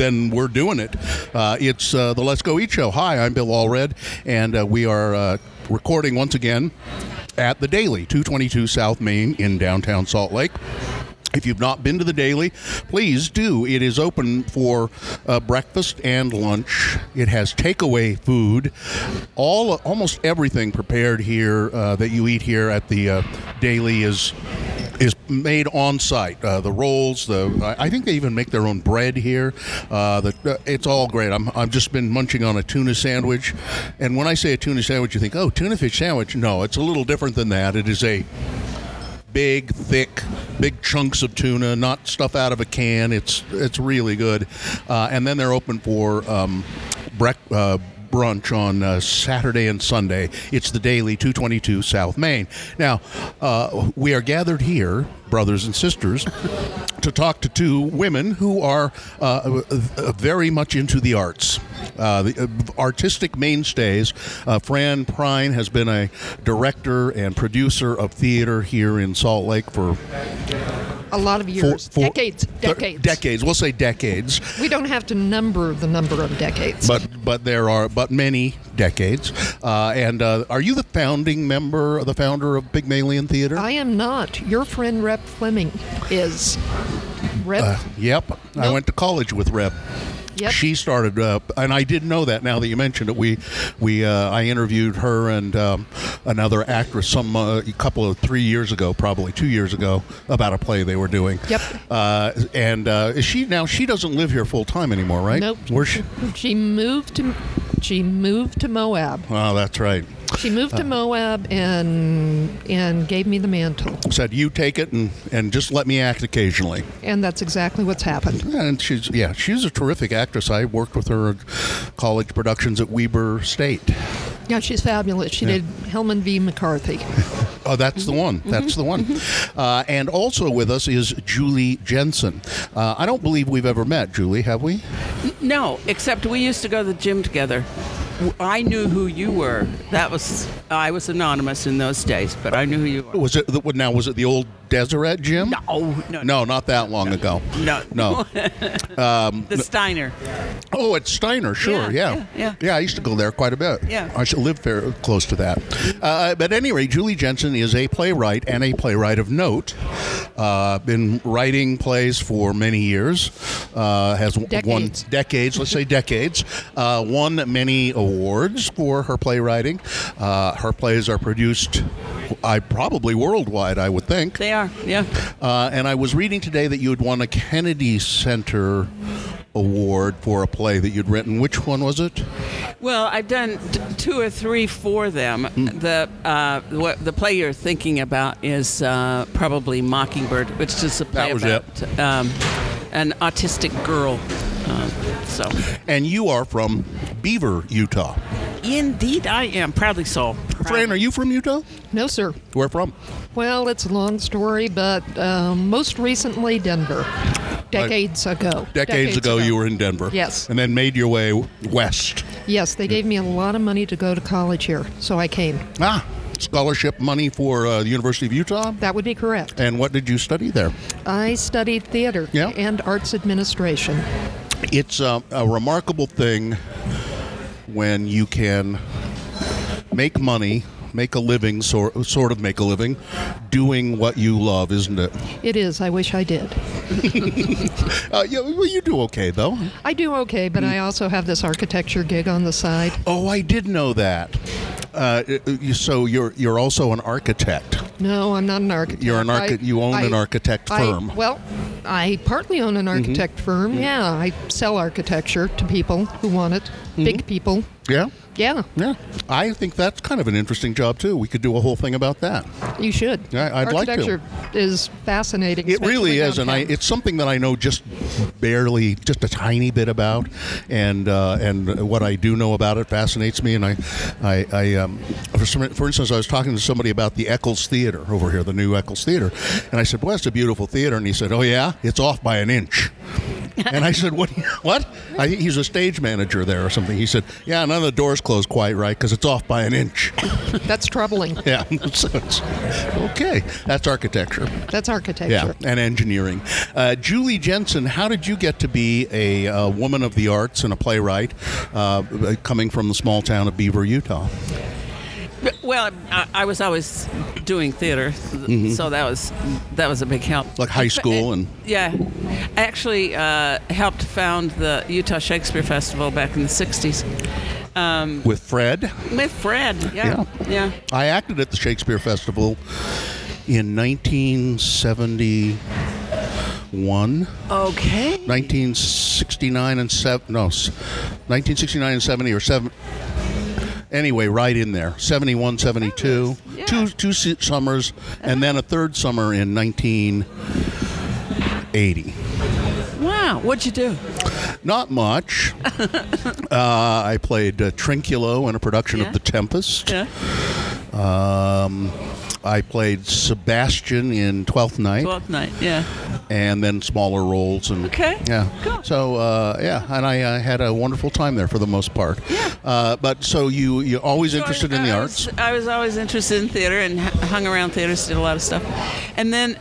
then we're doing it. Uh, it's uh, the Let's Go Eat Show. Hi, I'm Bill Allred, and uh, we are uh, recording once again at the Daily, 222 South Main in downtown Salt Lake. If you've not been to the Daily, please do. It is open for uh, breakfast and lunch. It has takeaway food, all almost everything prepared here uh, that you eat here at the uh, Daily is is made on site. Uh, the rolls, the I think they even make their own bread here. Uh, the, uh, it's all great. I'm I've just been munching on a tuna sandwich, and when I say a tuna sandwich, you think, oh, tuna fish sandwich. No, it's a little different than that. It is a big, thick, big chunks of tuna, not stuff out of a can. It's it's really good. Uh, and then they're open for um, uh, brunch on uh, Saturday and Sunday. It's the daily 222 South Main. Now, uh, we are gathered here, brothers and sisters, to talk to two women who are uh, uh, very much into the arts. Uh, the uh, artistic mainstays. Fran Pruyn has been a director and producer of theater here in Salt Lake for A lot of years, for- decades, th- decades. decades. We'll say decades. We don't have to number the number of decades. but but there are but many decades. Uh, and uh, are you the founding member, the founder of Pygmalion Theater? I am not. Your friend Reb Fleming is. Reb. Uh, yep, I went to college with Reb. Yep. She started, uh, and I didn't know that. Now that you mentioned it, we, we, uh, I interviewed her and um, another actress some uh, a couple of three years ago, probably two years ago, about a play they were doing. Yep. Uh, and uh, is she now she doesn't live here full time anymore, right? Nope. Where's she? she moved to. She moved to Moab. Oh, that's right. She moved Uh. to Moab and and gave me the mantle, Said you take it and and just let me act occasionally. and that's exactly what's happened. And she's yeah, she's a terrific actress. I worked with her at college productions at Weber State. Yeah, she's fabulous. She did Hellman v. McCarthy. Oh, that's the one. That's the one. Uh, and also with us is Julie Jensen. Uh, I don't believe we've ever met, Julie, have we? No, except we used to go to the gym together. I knew who you were. That was I was anonymous in those days, but I knew who you were. Was it now? Was it the old Deseret gym? No, no, No, not that long ago. no, No. The Steiner. Oh, it's Steiner, sure, yeah. Yeah, yeah, yeah. I used to go there quite a bit. Yeah. I should live very close to that. Uh, but anyway, Julie Jensen is a playwright and a playwright of note. Uh, been writing plays for many years. Uh, has w- won Decades. decades, let's say decades. Uh, won many awards for her playwriting. Uh, her plays are produced, I probably worldwide, I would think. They are, yeah. Uh, and I was reading today that you had won a Kennedy Center award for a play that you'd written. Which one was it? Well, I've done t- two or three for them. The uh, what the play you're thinking about is uh, probably Mockingbird, which is a play about um, an autistic girl. Uh, so, And you are from Beaver, Utah. indeed, I am proudly so. Fran, are you from Utah? No, sir. Where from? Well, it's a long story, but um, most recently Denver, decades ago. Decades, ago, you were in Denver. Yes. And then made your way west. Yes, they gave me a lot of money to go to college here, so I came. Ah, scholarship money for uh, the University of Utah. That would be correct. And what did you study there? I studied theater Yeah. and arts administration. It's uh, a remarkable thing when you can make money, make a living, sort, sort of make a living, doing what you love, isn't it? It is. I wish I did. Uh, yeah, well, you do okay, though. I do okay, but I also have this architecture gig on the side. Oh, I did know that. Uh, so you're you're also an architect. No, I'm not an architect. You're an archi- I- you own an architect I- firm. Mm-hmm. well, I partly own an architect firm. Yeah, I sell architecture to people who want it. Mm-hmm. Big people. Yeah, Yeah, yeah. I think that's kind of an interesting job too. We could do a whole thing about that. you should. Yeah, I'd like to. architecture is fascinating. It really is, and I, it's something that I know just barely, just a tiny bit about, and uh, and what I do know about it fascinates me. And I, I, I um, for, some, for instance, I was talking to somebody about the Eccles Theater over here, the new Eccles Theater, and I said, "Well, it's a beautiful theater," and he said, "Oh yeah, it's off by an inch." And I said, "What? What?" I, he's a stage manager there or something. He said, "Yeah, none of the doors close quite right because it's off by an inch." That's troubling. yeah. so it's, okay, that's architecture. That's architecture. Yeah, and engineering. Uh, Julie Jensen, how did you get to be a, uh woman of the arts and a playwright, uh, coming from the small town of Beaver, Utah? Well, I, I was always doing theater, so that was that was a big help. Mm-hmm. Like high school and- yeah, I actually uh, helped found the Utah Shakespeare Festival back in the '60s um, With Fred, with Fred. Yeah, yeah. I acted at the Shakespeare Festival in 1971. Okay. 1969 and seven no 1969 and 70 or 7 anyway right in there 71 72 Yeah. two two summers and then a third summer in 1980 Wow. What'd you do? not much uh, i played uh, trinculo in a production Yeah. of the tempest Yeah. um, i played sebastian in twelfth night Twelfth night. Yeah. and then smaller roles and Okay. yeah Cool. so uh, yeah and I uh, had a wonderful time there for the most part Yeah. uh, but so you you're always So I- interested in the I arts was- I was always interested in theater and hung around theaters, did a lot of stuff. And then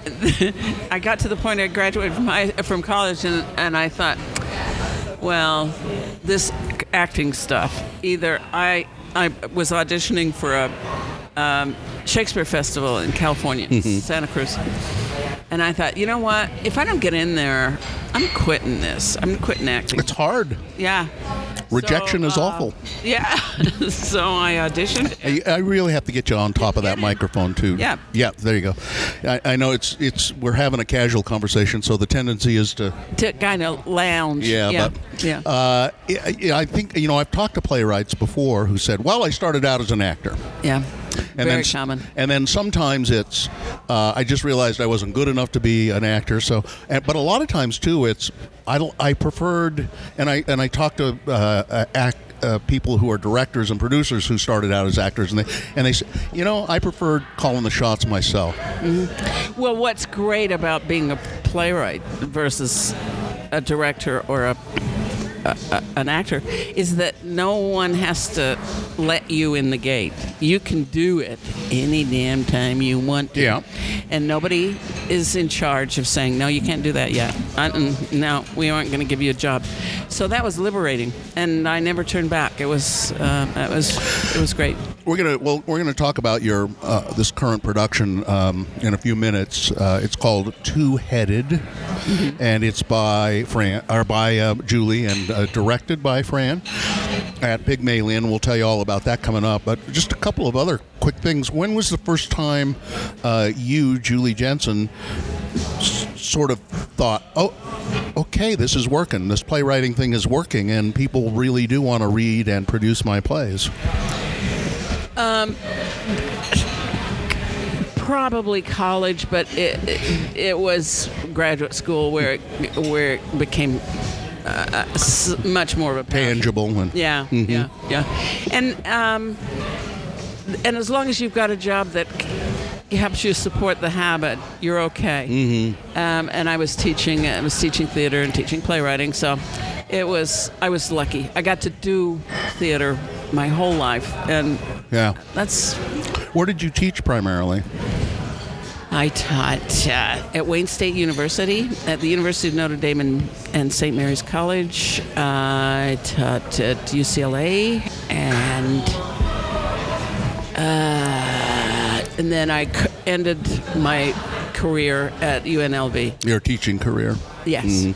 I got to the point I graduated from high, from college, and, and I thought, well, this acting stuff. Either I I was auditioning for a um, Shakespeare festival in California, Mm-hmm. Santa Cruz. And I thought, you know what? If I don't get in there, I'm quitting this. I'm quitting acting. it's hard Yeah. rejection So, is uh, awful Yeah. so I auditioned. I, I really have to get you on top of that microphone too. Yeah. yeah. There you go. I, I know it's it's we're having a casual conversation, so the tendency is to to kind of lounge. yeah, yeah, but yeah. Uh, I, I think you know I've talked to playwrights before who said, "Well, I started out as an actor." yeah. And Very then, common. And then sometimes it's, uh, I just realized I wasn't good enough to be an actor. So, and, but a lot of times too, it's I I preferred, and I and I talked to uh, uh, act. Uh, people who are directors and producers who started out as actors, and they and they say, you know, I preferred calling the shots myself. Well, what's great about being a playwright versus a director or a, a, a an actor is that no one has to let you in the gate. You can do it any damn time you want to. Yeah. And nobody is in charge of saying, no, you can't do that yet. Uh, no, we aren't going to give you a job. So that was liberating, and I never turned back. It was, uh, it was, it was great. We're gonna well, we're gonna talk about your uh, this current production um, in a few minutes. Uh, it's called Two Headed, and it's by Fran or by uh, Julie and uh, directed by Fran at Pygmalion. We'll tell you all about that coming up. But just a couple of other quick things. When was the first time uh, you, Julie Jensen, s- sort of thought, oh? Okay, this is working. This playwriting thing is working, and people really do want to read and produce my plays. Um, probably college, but it, it, it was graduate school where it, where it became uh, s- much more of a passion. tangible and Yeah, yeah, yeah. And um, and as long as you've got a job that helps you support the habit, you're okay. Mm-hmm. Um, and I was teaching, I was teaching theater and teaching playwriting, so it was I was lucky. I got to do theater my whole life, and yeah. that's Where did you teach primarily? I taught uh, at Wayne State University, at the University of Notre Dame and, and St. Mary's College. Uh, I taught at UCLA, and uh, and then I c- ended my career at UNLV. Your teaching career. Yes.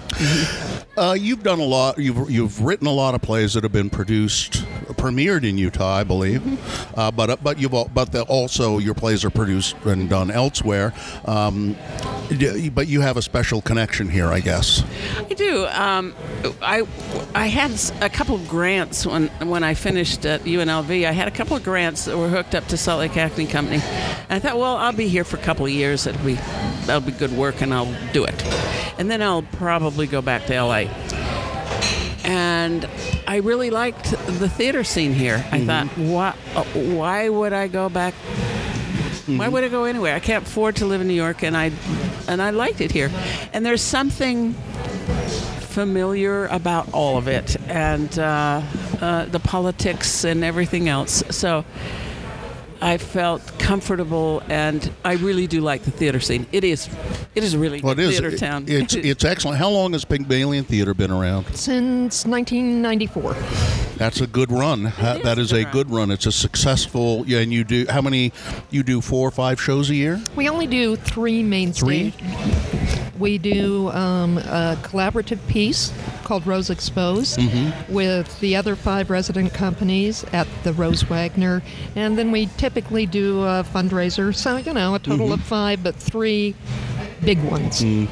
Uh, you've done a lot. You've you've written a lot of plays that have been produced, premiered in Utah, I believe. Uh, but uh, but you've al- but the, also your plays are produced and done elsewhere. Um, but you have a special connection here, I guess. I do. Um, I I had a couple of grants when when I finished at UNLV. I had a couple of grants that were hooked up to Salt Lake Acting Company. And I thought, well, I'll be here for a couple of years. That'll be that'll be good work, and I'll do it. And then I'll probably go back to LA. And I really liked the theater scene here. I thought, why, uh, why would I go back why would I go anywhere? I can't afford to live in New York, and I and I liked it here. And there's something familiar about all of it and uh, uh, the politics and everything else. So I felt comfortable, and I really do like the theater scene. It is, it is a really Well, it good is. theater town. It's it's excellent. How long has Pygmalion Theater been around? Since 1994. That's a good run. Is that a is good a run. good run. It's a successful. Yeah, and you do how many? You do four or five shows a year. We only do three main Three? stage. We do um, a collaborative piece called Rose Exposed Mm-hmm. with the other five resident companies at the Rose Wagner. And then we typically do a fundraiser. So, you know, a total Mm-hmm. of five, but three big ones. Mm.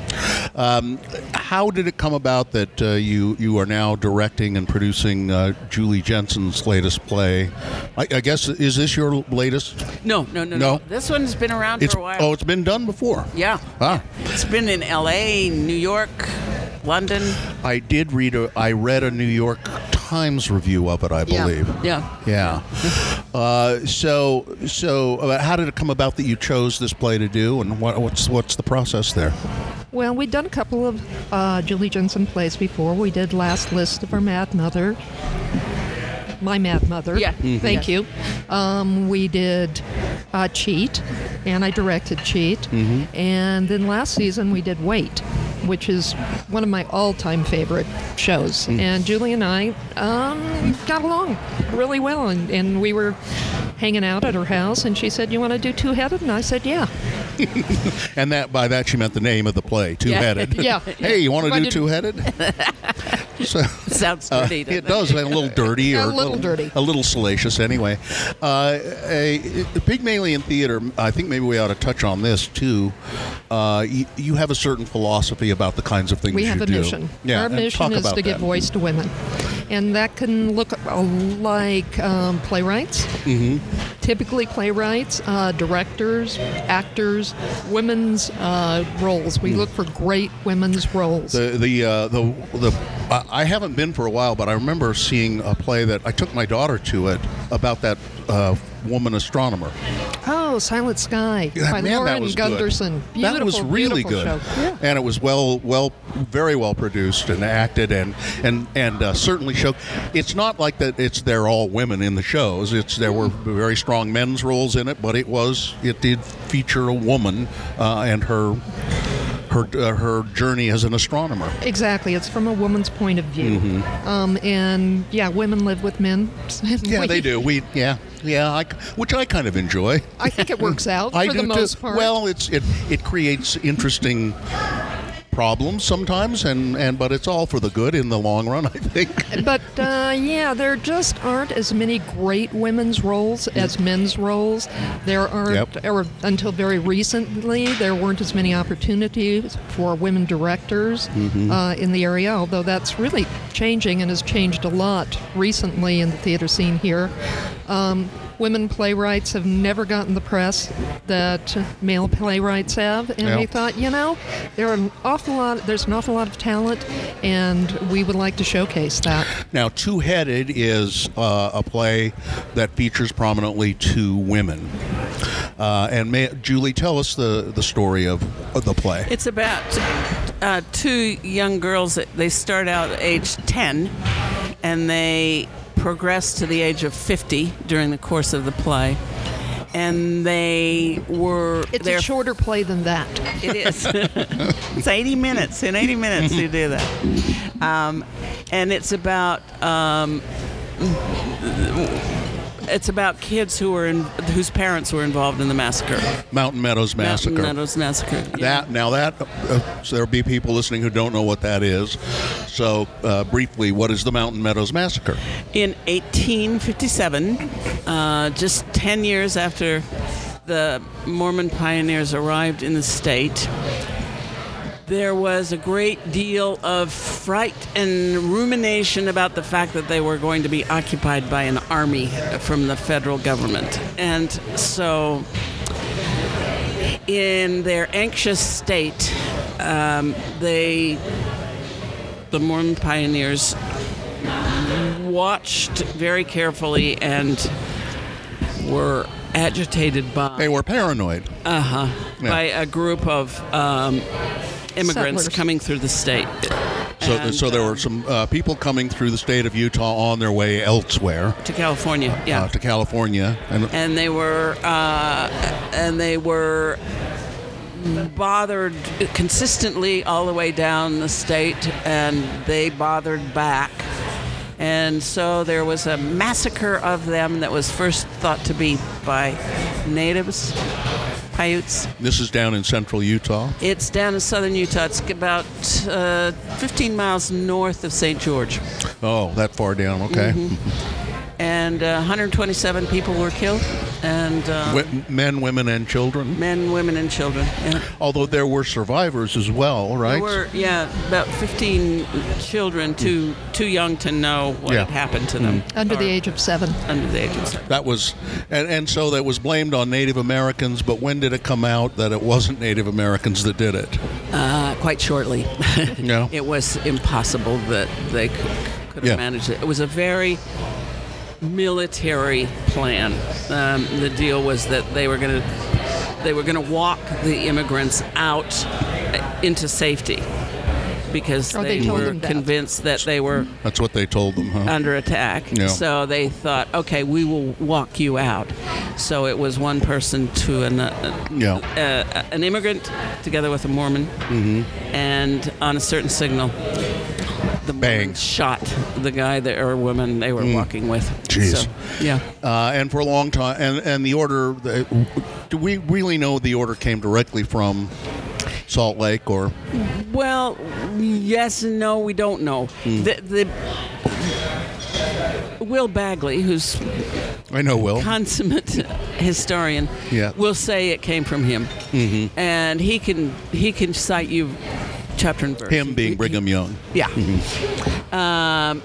How did it come about that uh, you you are now directing and producing uh, Julie Jensen's latest play? I, I guess is this your latest? no, no, no, No? no, This one's been around It's for a while. oh, it's been done before. yeah, Ah, it's been in L.A., New York, London. I did read a. I read a New York Times review of it. I believe. Yeah. Yeah. Uh, so, so uh, how did it come about that you chose this play to do, and what, what's what's the process there? Well, we'd done a couple of uh, Julie Jensen plays before. We did Last List of Our Mad Mother. My Mad Mother. Yeah. Mhm. Thank you. Um, we did uh, Cheat, and I directed Cheat. Mm-hmm. And then last season we did Wait, which is one of my all-time favorite shows. Mm. And Julie and I um, got along really well, and, and we were hanging out at her house, and she said, "You want to do Two Headed?" And I said, "Yeah." And that by that she meant the name of the play, Two Headed. Yeah. hey, you want to do Two Headed? so. Sounds Uh, dirty. doesn't it does, a little dirty Yeah, or a little dirty. a little salacious. Anyway, uh, a, the Pygmalion Theater. I think maybe we ought to touch on this too. Uh, you, you have a certain philosophy about the kinds of things We you have a do. mission. Yeah, Our mission is about to give voice to women. And that can look like um, playwrights, Mm-hmm. typically playwrights, uh, directors, actors, women's uh, roles. We look for great women's roles. The the uh, the the I I haven't been for a while, but I remember seeing a play that I took my daughter to it about that uh, woman astronomer. oh, Silent Sky Yeah, by man, that Lauren was good. Gunderson. Beautiful, that was really good. Yeah. and it was well, well, very well produced and acted, and and and uh, certainly show. It's not like that. It's they're all women in the shows. It's there were very strong men's roles in it, but it was it did feature a woman uh, and her her uh, her journey as an astronomer. Exactly. It's from a woman's point of view. Um, and yeah, women live with men. Mm-hmm. Yeah, We- they do. We yeah yeah, I, which I kind of enjoy. I think it works out I for do the too. most part. Well, it's it it creates interesting problems sometimes, and and but it's all for the good in the long run. I think. But uh, yeah, there just aren't as many great women's roles as men's roles. There aren't, Yep. or until very recently, there weren't as many opportunities for women directors Mm-hmm. uh, in the area. Although that's really changing and has changed a lot recently in the theater scene here. Um, women playwrights have never gotten the press that male playwrights have, and Yeah. we thought, you know, there are an awful lot. There's an awful lot of talent, and we would like to showcase that. Now, Two Headed is uh, a play that features prominently two women. Uh, and may, Julie, tell us the, the story of, of the play. It's about uh, two young girls. that They start out at age 10 and they progress to the age of 50 during the course of the play. And they were. It's a shorter play than that. It is. it's 80 minutes. In 80 minutes, you do that. Um, and it's about. Um, it's about kids who were in, whose parents were involved in the massacre. Mountain Meadows Massacre. Mountain Meadows Massacre. yeah. That now that uh, so there'll be people listening who don't know what that is. So uh, briefly, what is the Mountain Meadows Massacre? In 1857, uh, just 10 years after the Mormon pioneers arrived in the state, there was a great deal of fright and rumination about the fact that they were going to be occupied by an army from the federal government. And so, in their anxious state, um, they, the Mormon pioneers, watched very carefully and were agitated by They were paranoid. uh-huh, Yeah. by a group of um, immigrants Settlers. coming through the state. So, And, so there were some uh, people coming through the state of Utah on their way elsewhere to California. Yeah. uh, to California, and and they were uh, and they were bothered consistently all the way down the state and they bothered back and so there was a massacre of them that was first thought to be by natives Paiutes. this is down in central Utah. It's down in southern Utah. It's about uh, 15 miles north of St. George. Oh, that far down. Okay. Mm-hmm. And uh, 127 people were killed, and uh, Wi- men, women, and children. men, women, and children. Yeah. Although there were survivors as well, right? There were, yeah, about 15 children, too too young to know what Yeah. had happened to them. Under the age of seven. Under the age of seven. That was, and, and so that was blamed on Native Americans. But when did it come out that it wasn't Native Americans that did it? Uh, quite shortly. No. it was impossible that they could, could have Yeah. managed it. It was a very military plan. Um, the deal was that they were going to they were going to walk the immigrants out uh, into safety because Oh, they they, were them that. convinced that they were That's what they told them, huh? under attack. Yeah. So they thought, okay, we will walk you out. So it was one person to an, uh, Yeah. uh, an immigrant together with a Mormon, Mm-hmm. and on a certain signal, the Bang. Shot the guy that, or woman they were walking with. Mm. Jeez. So, yeah. Uh, and for a long time, and, and the order, do we really know the order came directly from Salt Lake or? Well, yes and no, we don't know. Hmm. The, the Will Bagley, who's I know Will. consummate historian Yeah. will say it came from him, mm-hmm. and he can he can cite you chapter and verse. Him being Brigham Young. yeah. Um,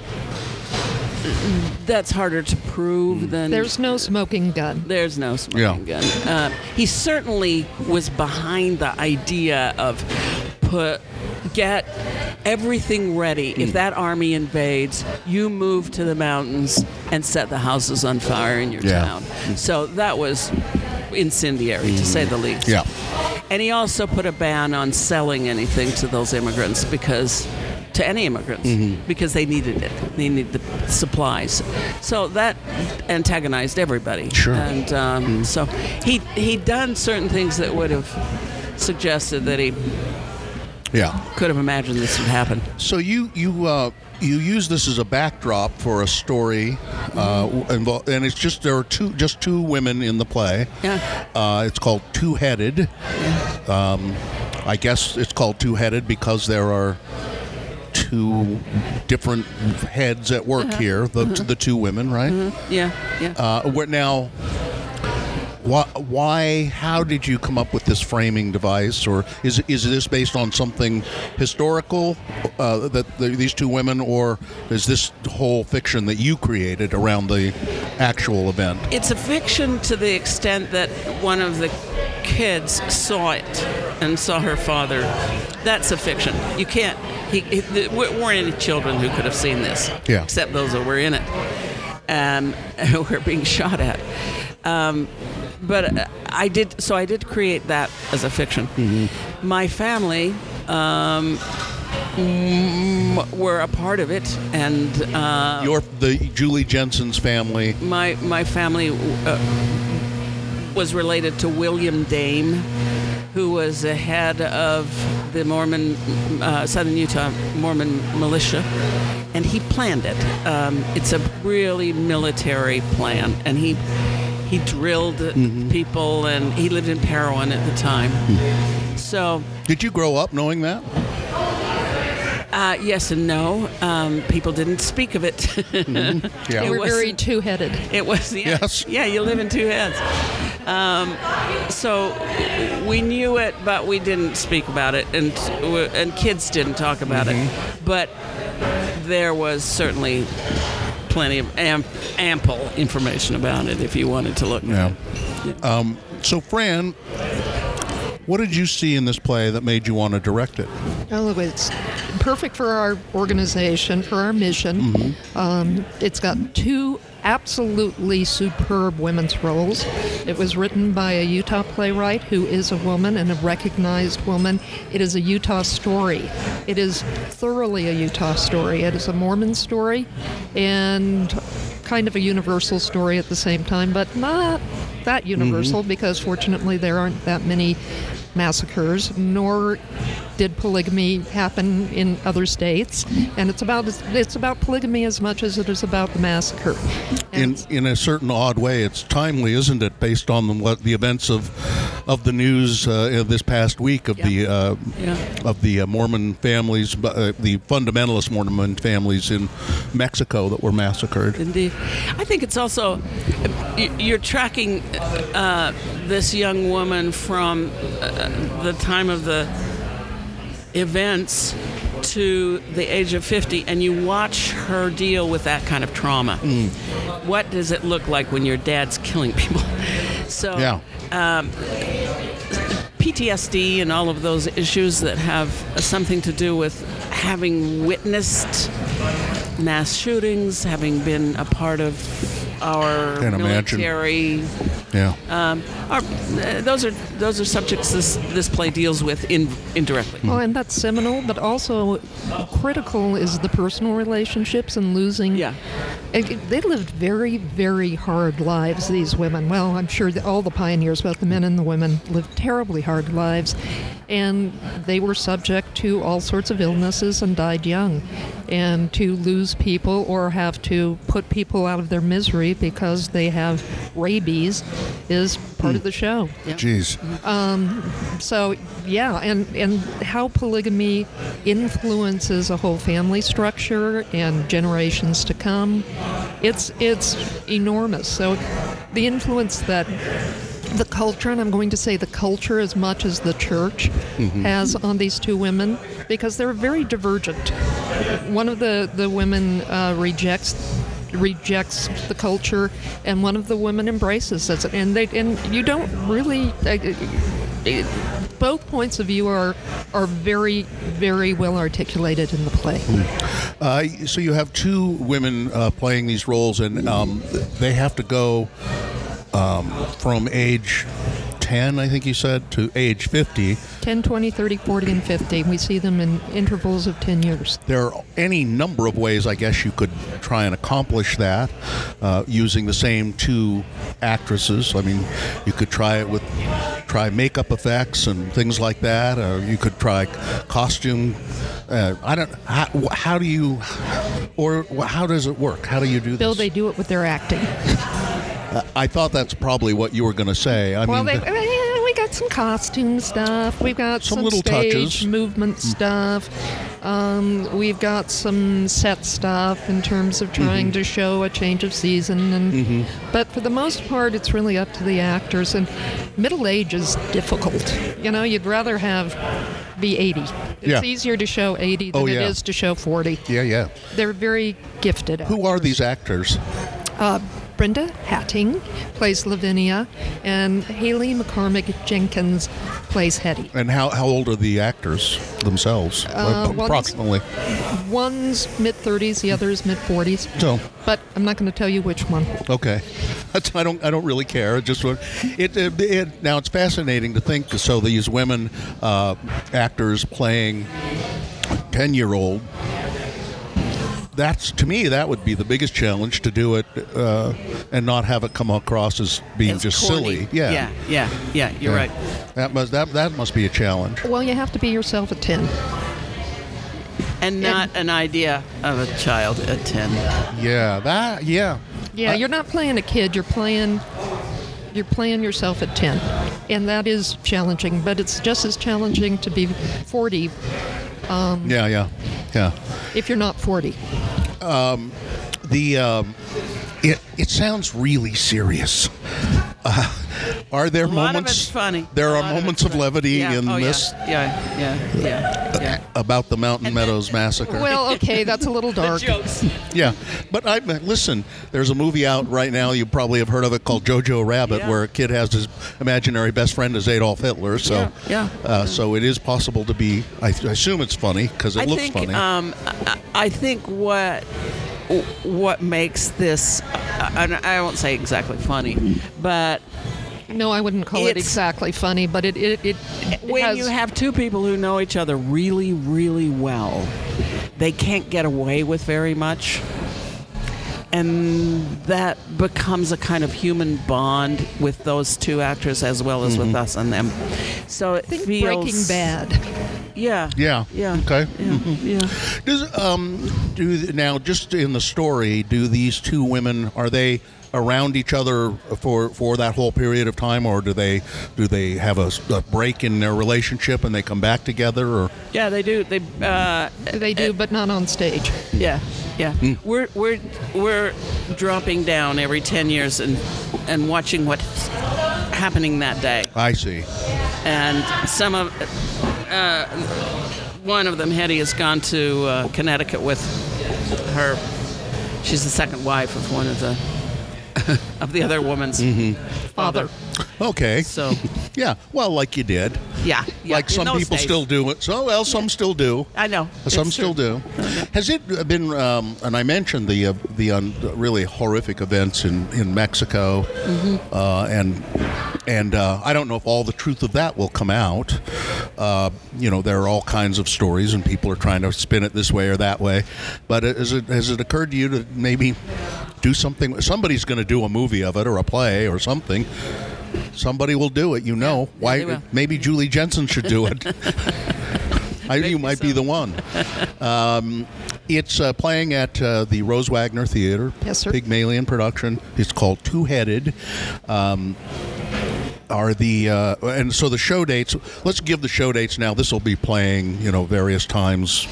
that's harder to prove than There's no smoking gun. there's no smoking gun. Uh, he certainly was behind the idea of put get everything ready. If that army invades, you move to the mountains and set the houses on fire in your Yeah. town. So that was incendiary to say the least. Yeah. And he also put a ban on selling anything to those immigrants because to any immigrants because they needed it. They needed the supplies. So that antagonized everybody. Sure. And um, so he he done certain things that would have suggested that he Yeah. could have imagined this would happen. So you you uh, you use this as a backdrop for a story, uh, invol- and it's just there are two just two women in the play. Yeah. Uh, it's called Two Headed. Um, I guess it's called Two Headed because there are two different heads at work here. The the two women, right? Yeah. Yeah. Uh, we're now. Why, why? How did you come up with this framing device, or is is this based on something historical uh, that the, these two women, or is this whole fiction that you created around the actual event? It's a fiction to the extent that one of the kids saw it and saw her father. That's a fiction. You can't. He, he, there weren't any children who could have seen this, Yeah. except those that were in it, um, who were being shot at. Um, but uh, I did. So I did create that as a fiction. My family. Um, mm, were a part of it, and uh, Your the Julie Jensen's family. my my family uh, was related to William Dame, who was the head of the Mormon uh, Southern Utah Mormon militia, and he planned it. Um, it's a really military plan, and he he drilled people, and he lived in Parowan at the time. So. Did you grow up knowing that? Uh, yes and no. Um, people didn't speak of it. Yeah. It We're was- very two-headed. It was yeah, Yes. yeah. You live in two heads. Um, so we knew it, but we didn't speak about it, and and kids didn't talk about it. But there was certainly plenty of am- ample information about it if you wanted to look. Yeah. Um, so, Fran, what did you see in this play that made you want to direct it? Oh, it's perfect for our organization, for our mission. Um, it's got two absolutely superb women's roles. It was written by a Utah playwright who is a woman and a recognized woman. It is a Utah story. It is thoroughly a Utah story. It is a Mormon story and kind of a universal story at the same time, but not that universal mm-hmm. because fortunately there aren't that many massacres, nor did polygamy happen in other states. And it's about it's about polygamy as much as it is about the massacre. in And in a certain odd way, it's timely, isn't it? Based on the, what the events of of the news uh, this past week of the uh, Yeah. of the uh, Mormon families, uh, the fundamentalist Mormon families in Mexico that were massacred. Indeed. I think it's also, you're tracking uh, this young woman from uh, uh, the time of the events to the age of 50, and you watch her deal with that kind of trauma. Mm. What does it look like when your dad's killing people? So, Yeah. Um, PTSD and all of those issues that have something to do with having witnessed mass shootings, having been a part of our Can't imagine. military. Yeah. Um, are, uh, those are those are subjects this this play deals with in, indirectly. Well, and that's seminal, but also critical is the personal relationships and losing. Yeah. It- it- They lived very, very hard lives, these women. Well, I'm sure that all the pioneers, both the men and the women, lived terribly hard lives. And they were subject to all sorts of illnesses and died young. And to lose people or have to put people out of their misery because they have rabies is part of the hmm. show. Jeez. Um, so yeah, and and how polygamy influences a whole family structure and generations to come, it's it's enormous. So the influence that the culture, and I'm going to say the culture as much as the church mm-hmm. has on these two women, because they're very divergent. One of the the women uh, rejects rejects the culture, and one of the women embraces it. And they and you don't really. Uh, both points of view are are very very well articulated in the play. Uh, so you have two women uh, playing these roles, and um, they have to go um, from age 10, I think you said, to age 50. 10, 20, 30, 40, and 50. We see them in intervals of 10 years. There are any number of ways, I guess, you could try and accomplish that uh, using the same two actresses. I mean, you could try it with try makeup effects and things like that. Or you could try costume. Uh, I don't. How, how do you, or how does it work? How do you do Bill, this? they do it with their acting. I thought that's probably what you were going to say. I Well, mean, they, we got some costume stuff. We've got Some some, little stage touches. Mm. movement stuff. Um, we've got some set stuff in terms of trying Mm-hmm. to show a change of season. And but for the most part, it's really up to the actors. And middle age is difficult. You know, you'd rather have be 80. It's Yeah. easier to show 80 than Oh, yeah. is to show 40. yeah, yeah. They're very gifted. Who are these actors? Uh, Brenda Hattingh plays Lavinia, and Haley McCormick Jenkins plays Hetty. And how, how old are the actors themselves? Uh, one's- approximately. One's mid 30s, the other's mid 40s. So, But I'm not going to tell you which one. okay. I don't. I don't really care. It just it, it, it. Now it's fascinating to think. So these women uh, actors playing ten-year-old. That's to me. That would be the biggest challenge to do it uh, and not have it come across as being It's just corny. silly. Yeah. yeah, yeah, yeah. You're Yeah. right. That must that that must be a challenge. Well, you have to be yourself at 10. And not an idea of a child at ten. Yeah. That. Yeah. Yeah, I- you're not playing a kid, you're playing. You're playing yourself at 10. And that is challenging, but it's just as challenging to be 40 Yeah. Yeah. Yeah. if you're not 40. The um, it it sounds really serious. Uh, are there A lot of moments? it's funny. There A are lot of moments of levity Yeah. in oh, this Yeah, yeah, yeah, yeah. yeah. about the Mountain And then- Meadows massacre. Well, okay, that's a little The dark. jokes. yeah, but I listen. There's a movie out right now. You probably have heard of it called Jojo Rabbit, Yeah. where a kid has his imaginary best friend is Adolf Hitler. So, Yeah, yeah. Uh, so it is possible to be. I, I assume it's funny because it I looks think funny. um, I, I think what what makes this. Uh, and I won't say exactly funny, but No, I wouldn't call it exactly funny, but it it, it when has, you have two people who know each other really, really well, they can't get away with very much. And that becomes a kind of human bond with those two actors as well as with us and them. So it think feels Breaking Bad. Yeah. Yeah. Yeah. Okay. Yeah. yeah. Does um do now just in the story do these two women are they around each other for for that whole period of time or do they do they have a break in their relationship and they come back together or Yeah, they do. They uh, They do, but not on stage. Yeah, yeah. We're we're we're dropping down every ten years and and watching what's happening that day. I see. And some of uh, one of them, Hetty, has gone to uh, Connecticut with her. She's the second wife of one of the of the other woman's father. Okay. So Yeah. Well, like you did. yeah, yeah, like some people days. still do it. So well, some still do. I know. Some still do. Has it been? Um, and I mentioned the uh, the un, really horrific events in in Mexico, Mm-hmm. uh, and and uh, I don't know if all the truth of that will come out. Uh, you know, there are all kinds of stories, and people are trying to spin it this way or that way. But has it has it occurred to you to maybe do something? Somebody's going to do a movie of it or a play or something. Somebody will do it, you know. yeah, Why? they will. maybe Julie Jensen should do it. I, you might be the one. Um, it's uh, playing at uh, the Rose Wagner Theater. Yes, sir. Pygmalion production. It's called Two Headed. Um, are the uh, and so the show dates? Let's give the show dates now. This will be playing, you know, various times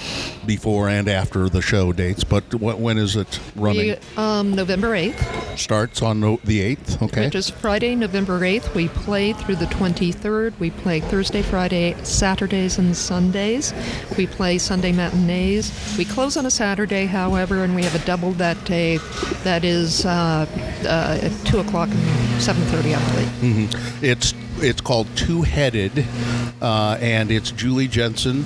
before and after the show dates. But wh- when is it running? We, um, November 8th, Starts on no- the eighth. Okay. which is Friday, November 8th. We play through the 23rd. We play Thursday, Friday, Saturdays, and Sundays. We play Sunday matinees. We close on a Saturday, however, and we have a double that day that is uh, uh, at 2 o'clock and 7.30, I believe. It's it's called Two Headed, uh, and it's Julie Jensen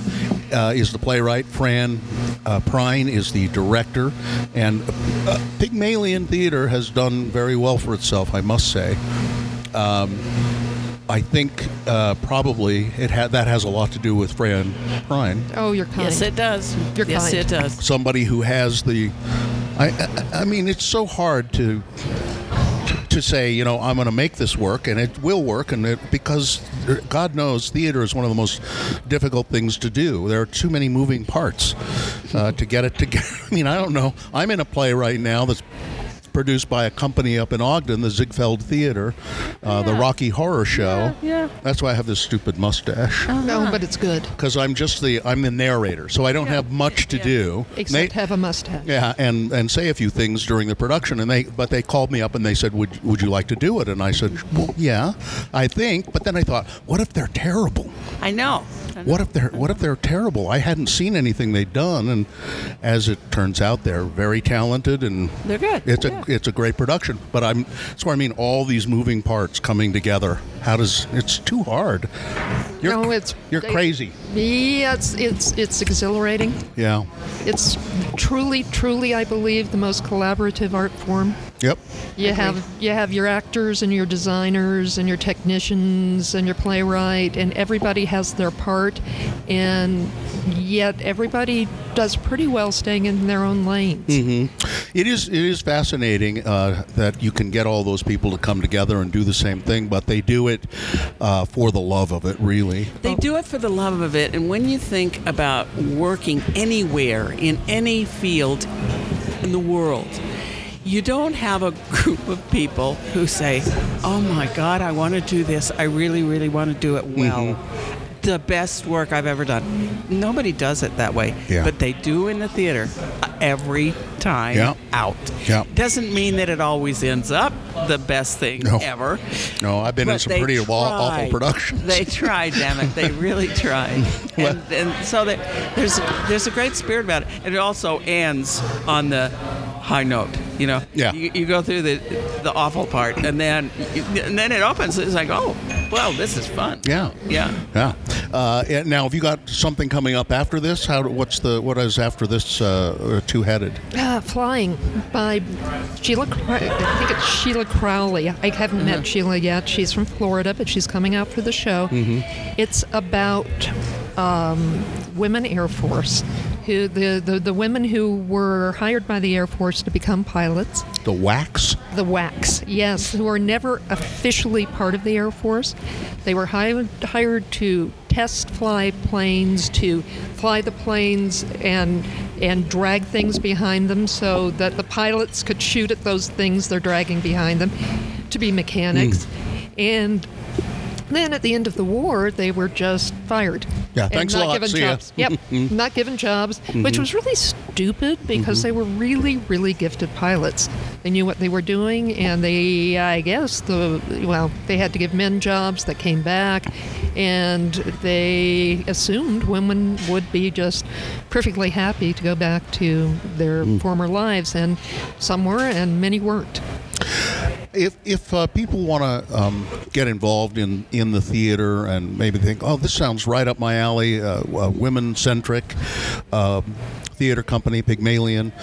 uh, is the playwright. Fran uh, Pruyn is the director, and uh, Pygmalion Theater has done very well for itself, I must say. Um, I think uh, probably it had that has a lot to do with Fran Pruyn, Oh, you're kind. Yes, it does. You're yes, kind. it does. somebody who has the. I, I, I mean, it's so hard to to say, you know, I'm going to make this work, and it will work, and it, because God knows theater is one of the most difficult things to do. There are too many moving parts uh, to get it together. I mean, I don't know. I'm in a play right now that's produced by a company up in Ogden, the Ziegfeld Theater, uh, the Rocky Horror Show. yeah. That's why I have this stupid mustache Oh No, but it's good. because I'm just the I'm the narrator, so I don't have much to Yeah. do. Except They- have a mustache. yeah, and and say a few things during the production, and they but they called me up and they said, "Would would you like to do it?" And I said, "Well, yeah, I think." But then I thought, what if they're terrible? I know. I. What if they're what if they're terrible? I hadn't seen anything they'd done, and as it turns out, they're very talented and They're good. It's a it's a great production. But I'm that's what I mean. All these moving parts coming together. How does it's too hard? You're, No, it's- you're they- crazy. Yeah, it's, it's, it's exhilarating. Yeah. It's truly, truly, I believe, the most collaborative art form. Yep. You have you have your actors and your designers and your technicians and your playwright, and everybody has their part, and yet everybody does pretty well staying in their own lanes. It is it is fascinating uh, that you can get all those people to come together and do the same thing, but they do it uh, for the love of it, really. They do it for the love of it. And when you think about working anywhere in any field in the world, you don't have a group of people who say, Oh my God, I want to do this. I really, really want to do it well. Mm-hmm. The best work I've ever done. Nobody does it that way. Yeah. But they do in the theater uh, every time Yeah. out. Yeah. Doesn't mean that it always ends up the best thing No. ever. No, I've been in some pretty aw- awful productions. They tried, damn it. They really tried. And, and so that there's there's a great spirit about it. And it also ends on the high note. You know, Yeah. You, you go through the the awful part, and then and then it opens. It's like, oh, well, this is fun. Yeah. Yeah. Yeah. Uh, and now, have you got something coming up after this? How? What's the what is after this uh, Two Headed? Uh, Flying by Sheila. I think it's Sheila Cowley. I haven't met Sheila yet. She's from Florida, but she's coming out for the show. It's about um, women Air Force. Who, the, the, the women who were hired by the Air Force to become pilots, The Wax? the WACs, yes, who are never officially part of the Air Force. They were hired, hired to test fly planes, to fly the planes and and drag things behind them so that the pilots could shoot at those things they're dragging behind them, to be mechanics. Hmm. And then at the end of the war, they were just fired. Yeah, and thanks a not lot. given See ya. jobs. Yep, not given jobs, which mm-hmm. was really stupid because mm-hmm. they were really, really gifted pilots. They knew what they were doing, and they, I guess, the well, they had to give men jobs that came back, and they assumed women would be just perfectly happy to go back to their mm. former lives, and some were, and many weren't. If if uh, people want to um, get involved in, in the theater and maybe think, oh, this sounds right up my alley, uh, uh, women centric uh, theater company, Pygmalion,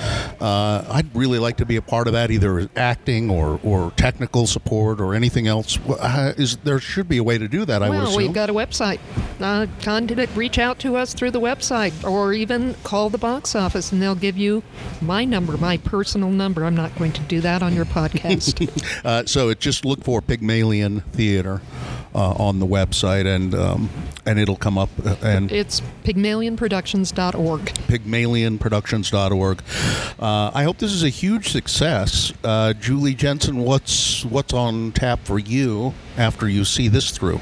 uh, I'd really like to be a part of that, either acting or, or technical support or anything else. Uh, is there should be a way to do that? I would well, assume. we've got a website. Uh, contact, reach out to us through the website, or even call the box office, and they'll give you my number, my personal number. I'm not going to do that on your podcast. Uh, so it just look for Pygmalion Theater uh, on the website, and um, and it'll come up. Uh, and it's pygmalionproductions.org. PygmalionProductions.org. Uh, I hope this is a huge success. Uh, Julie Jensen, what's what's on tap for you after you see this through?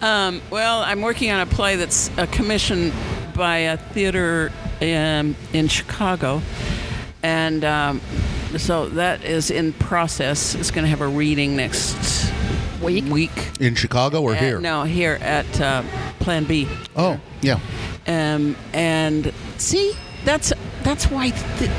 Um, well, I'm working on a play that's uh, commissioned by a theater um, in Chicago, and um, so that is in process. It's going to have a reading next Week? Week. In Chicago or Uh, here? no, here at uh, Plan B. Oh, yeah. Um, and see, that's that's why th-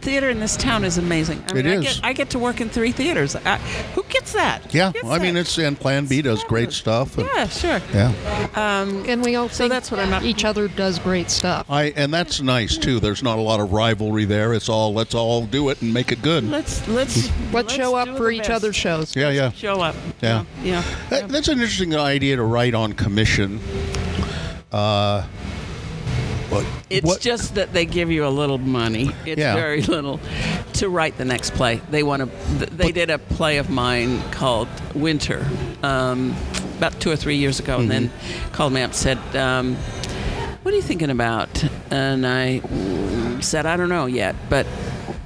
theater in this town is amazing. I It mean, I. Get, I get to work in three theaters. I, who gets that? Yeah. Who gets I mean, it's and Plan B does great stuff. and- yeah, sure. Yeah. And we all So think that's what I'm up- each other does great stuff. I and that's nice too. There's not a lot of rivalry there. It's all let's all do it and make it good. Let's let's Let's show up for each best. other's shows. Yeah, yeah. Show up. Yeah. Yeah. That- that's an interesting idea to write on commission. Uh, but It's what- just that they give you a little money. It's Yeah. very little to write the next play. They want to. They did a play of mine called Winter um, about two or three years ago, and then Mm-hmm. called me up and said, um, "What are you thinking about?" And I said, "I don't know yet, but."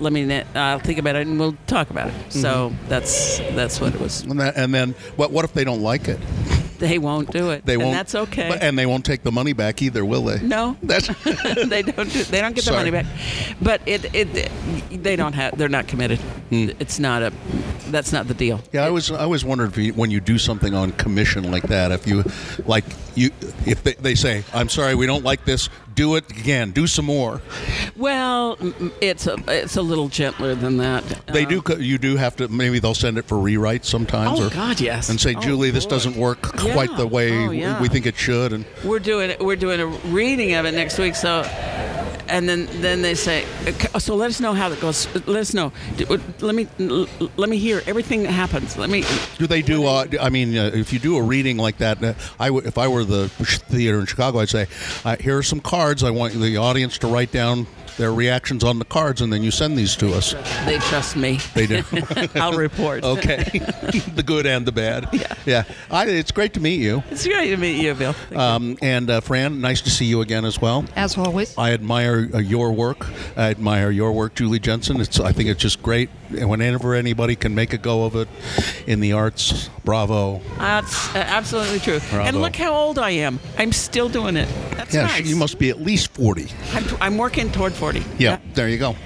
Let me I'll think about it, and we'll talk about it. So Mm-hmm. that's that's what it was. and, that, and then what? What if they don't like it? They won't do it. They won't. That's okay. but- and they won't take the money back either, will they? no, That's they don't. Do, they don't get Sorry. the money back. But it, it, they don't have. They're not committed. Hmm. It's not a. That's not the deal. Yeah. I was I always wondered if you, when you do something on commission like that, if you like you if they, they say I'm sorry we don't like this, do it again, do some more. Well, it's a it's a little gentler than that. They Uh, do. You do have to. Maybe they'll send it for rewrite sometimes. Oh or, God, yes. And say, Oh, Julie, this boy. doesn't work quite the way Oh, we- yeah. we think it should. And We're doing we're doing a reading of it next week. So, and then then they say, "Okay, so let us know how it goes. Let us know. Let me let me hear everything that happens. Let me. do they do? Uh, I mean, uh, if you do a reading like that, uh, I would. If I were the theater in Chicago, I'd say, uh, here are some cards. I want the audience to write down their reactions on the cards, and then you send these to us. They trust me. They do. I'll report. okay, the good and the bad. Yeah, yeah. I, it's great to meet you. It's great to meet you, Bill. Thank you. Um, and uh, Fran, nice to see you again as well. As always. I admire your work. I admire your work, Julie Jensen. It's I think it's just great. And whenever anybody can make a go of it in the arts, bravo. That's uh, absolutely true. Bravo. And look how old I am. I'm still doing it. That's Yeah, nice. you must be at least forty. I'm, I'm working toward 40. Yeah, there you go.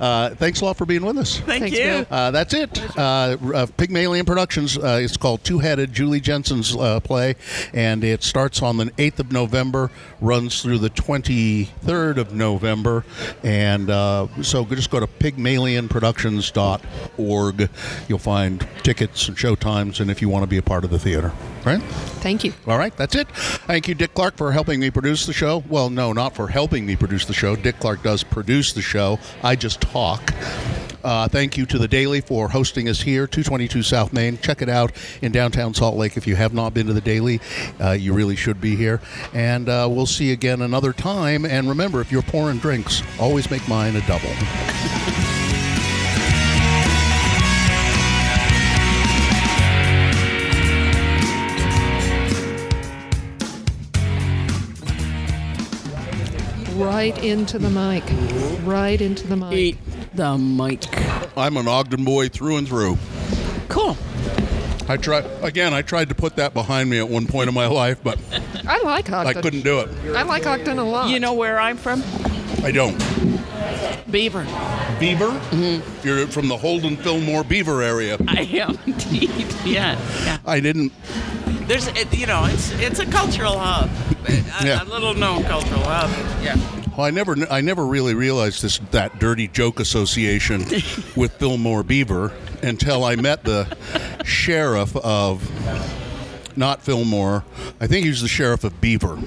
Uh, thanks a lot for being with us. Thank Thanks, you. Uh, that's it. Uh, uh, Pygmalion Productions. Uh, it's called Two Headed. Julie Jensen's uh, play, and it starts on the 8th of November, runs through the 23rd of November, and uh, so just go to pygmalionproductions.org. You'll find tickets and show times, and if you want to be a part of the theater. Right? Thank you. All right, that's it. Thank you, Dick Clark, for helping me produce the show. Well, no, not for helping me produce the show. Dick Clark does produce the show. I just talk. Uh, thank you to the Daily for hosting us here, 222 South Main. Check it out in downtown Salt Lake. If you have not been to the Daily, uh, you really should be here. And uh, we'll see you again another time. And remember, if you're pouring drinks, always make mine a double. Right into the mic. Right into the mic. Eat the mic. I'm an Ogden boy through and through. Cool. I tried again. I tried to put that behind me at one point in my life, but I like Ogden. I couldn't do it. I like Ogden a lot. You know where I'm from? I don't. Beaver. Beaver? Mm-hmm. You're from the Holden Fillmore Beaver area. I am indeed. Yeah. Yeah. I didn't. There's, you know, it's it's a cultural hub, a, Yeah. a little known cultural hub. Yeah. Well, I never. I never really realized this that dirty joke association with Fillmore Beaver until I met the sheriff of. Not Fillmore. I think he was the sheriff of Beaver.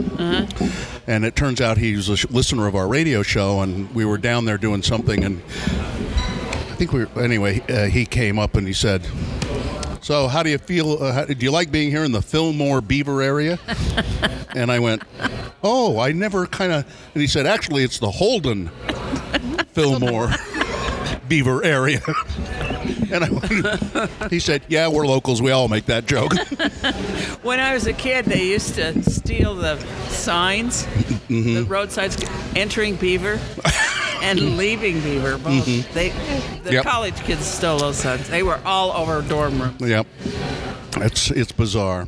And it turns out he was a sh- listener of our radio show, and we were down there doing something, and I think we were. Anyway, uh, he came up and he said, "So, how do you feel? Uh, how, do you like being here in the Fillmore Beaver area?" and I went, "Oh, I never kind of." And he said, "Actually, it's the Holden Fillmore Beaver area." and I went, he said, "Yeah, we're locals. We all make that joke." When I was a kid, they used to steal the signs, Mm-hmm. the road signs entering Beaver and leaving Beaver. Both. They, the Mm-hmm. Yep. college kids stole those signs. They were all over dorm rooms. yep, it's it's bizarre.